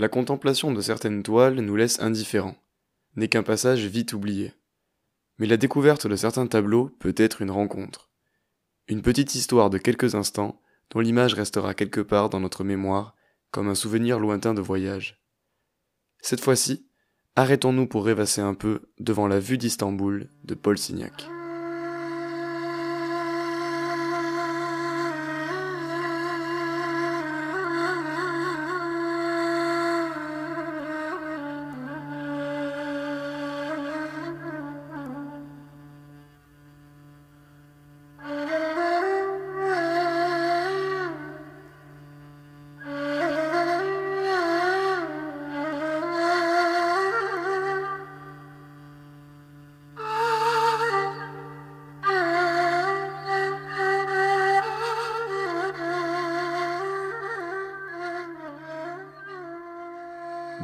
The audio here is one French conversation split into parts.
la contemplation de certaines toiles nous laisse indifférents, n'est qu'un passage vite oublié. Mais la découverte de certains tableaux peut être une rencontre. Une petite histoire de quelques instants dont l'image restera quelque part dans notre mémoire comme un souvenir lointain de voyage. Cette fois-ci, arrêtons-nous pour rêvasser un peu devant la vue d'Istanbul de Paul Signac.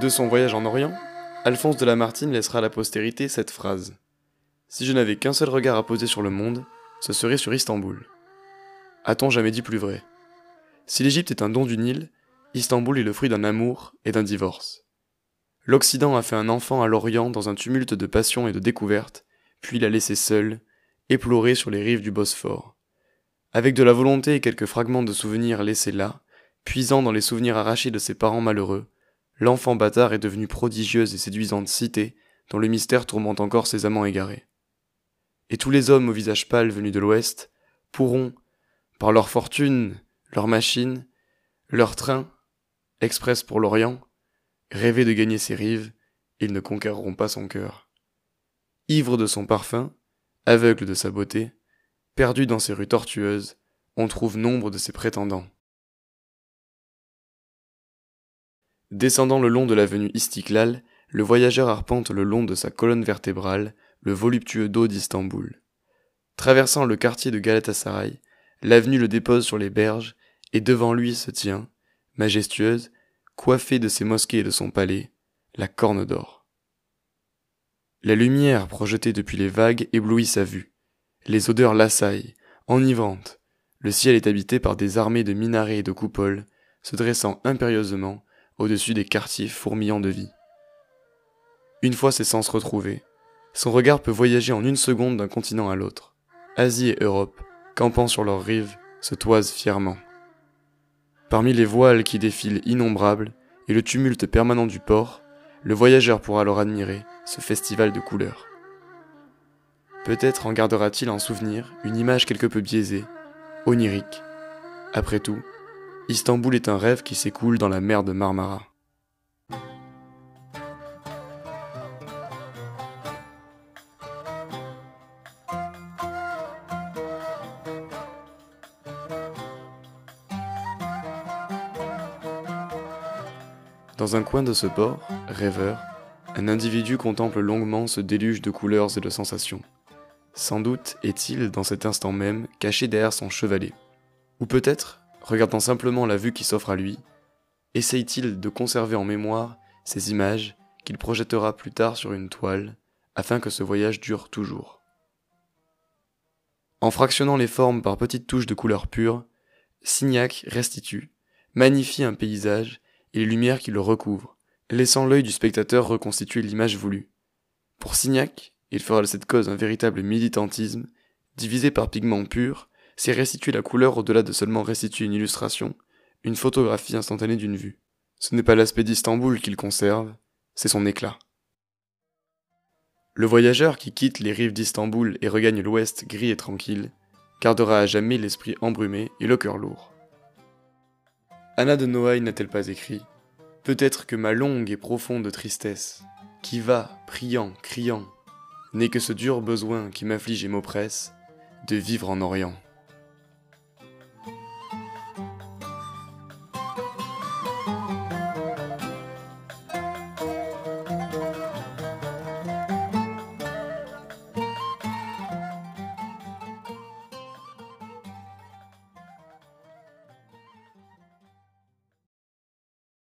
De son voyage en Orient, Alphonse de Lamartine laissera à la postérité cette phrase. Si je n'avais qu'un seul regard à poser sur le monde, ce serait sur Istanbul. A-t-on jamais dit plus vrai? Si l'Égypte est un don du Nil, Istanbul est le fruit d'un amour et d'un divorce. L'Occident a fait un enfant à l'Orient dans un tumulte de passion et de découverte, puis l'a laissé seul, éploré sur les rives du Bosphore. Avec de la volonté et quelques fragments de souvenirs laissés là, puisant dans les souvenirs arrachés de ses parents malheureux, l'enfant bâtard est devenu prodigieuse et séduisante cité dont le mystère tourmente encore ses amants égarés. Et tous les hommes au visage pâle venus de l'Ouest pourront, par leur fortune, leur machine, leur train, express pour l'Orient, rêver de gagner ses rives, ils ne conquerront pas son cœur. Ivre de son parfum, aveugle de sa beauté, perdu dans ses rues tortueuses, on trouve nombre de ses prétendants. Descendant le long de l'avenue Istiklal, le voyageur arpente le long de sa colonne vertébrale le voluptueux dos d'Istanbul. Traversant le quartier de Galatasaray, l'avenue le dépose sur les berges, et devant lui se tient, majestueuse, coiffée de ses mosquées et de son palais, la corne d'or. La lumière projetée depuis les vagues éblouit sa vue. Les odeurs l'assaillent, enivrantes. Le ciel est habité par des armées de minarets et de coupoles, se dressant impérieusement au-dessus des quartiers fourmillants de vie. Une fois ses sens retrouvés, son regard peut voyager en une seconde d'un continent à l'autre. Asie et Europe, campant sur leurs rives, se toisent fièrement. Parmi les voiles qui défilent innombrables et le tumulte permanent du port, le voyageur pourra alors admirer ce festival de couleurs. Peut-être en gardera-t-il en souvenir une image quelque peu biaisée, onirique. Après tout, Istanbul est un rêve qui s'écoule dans la mer de Marmara. Dans un coin de ce port, rêveur, un individu contemple longuement ce déluge de couleurs et de sensations. Sans doute est-il, dans cet instant même, caché derrière son chevalet. Ou peut-être regardant simplement la vue qui s'offre à lui, essaye-t-il de conserver en mémoire ces images qu'il projettera plus tard sur une toile, afin que ce voyage dure toujours. En fractionnant les formes par petites touches de couleur pure, Signac restitue, magnifie un paysage et les lumières qui le recouvrent, laissant l'œil du spectateur reconstituer l'image voulue. Pour Signac, il fera de cette cause un véritable militantisme, divisé par pigments purs, c'est restituer la couleur au-delà de seulement restituer une illustration, une photographie instantanée d'une vue. Ce n'est pas l'aspect d'Istanbul qu'il conserve, c'est son éclat. Le voyageur qui quitte les rives d'Istanbul et regagne l'ouest gris et tranquille, gardera à jamais l'esprit embrumé et le cœur lourd. Anna de Noailles n'a-t-elle pas écrit Peut-être que ma longue et profonde tristesse, qui va, priant, criant, n'est que ce dur besoin qui m'afflige et m'oppresse, de vivre en Orient.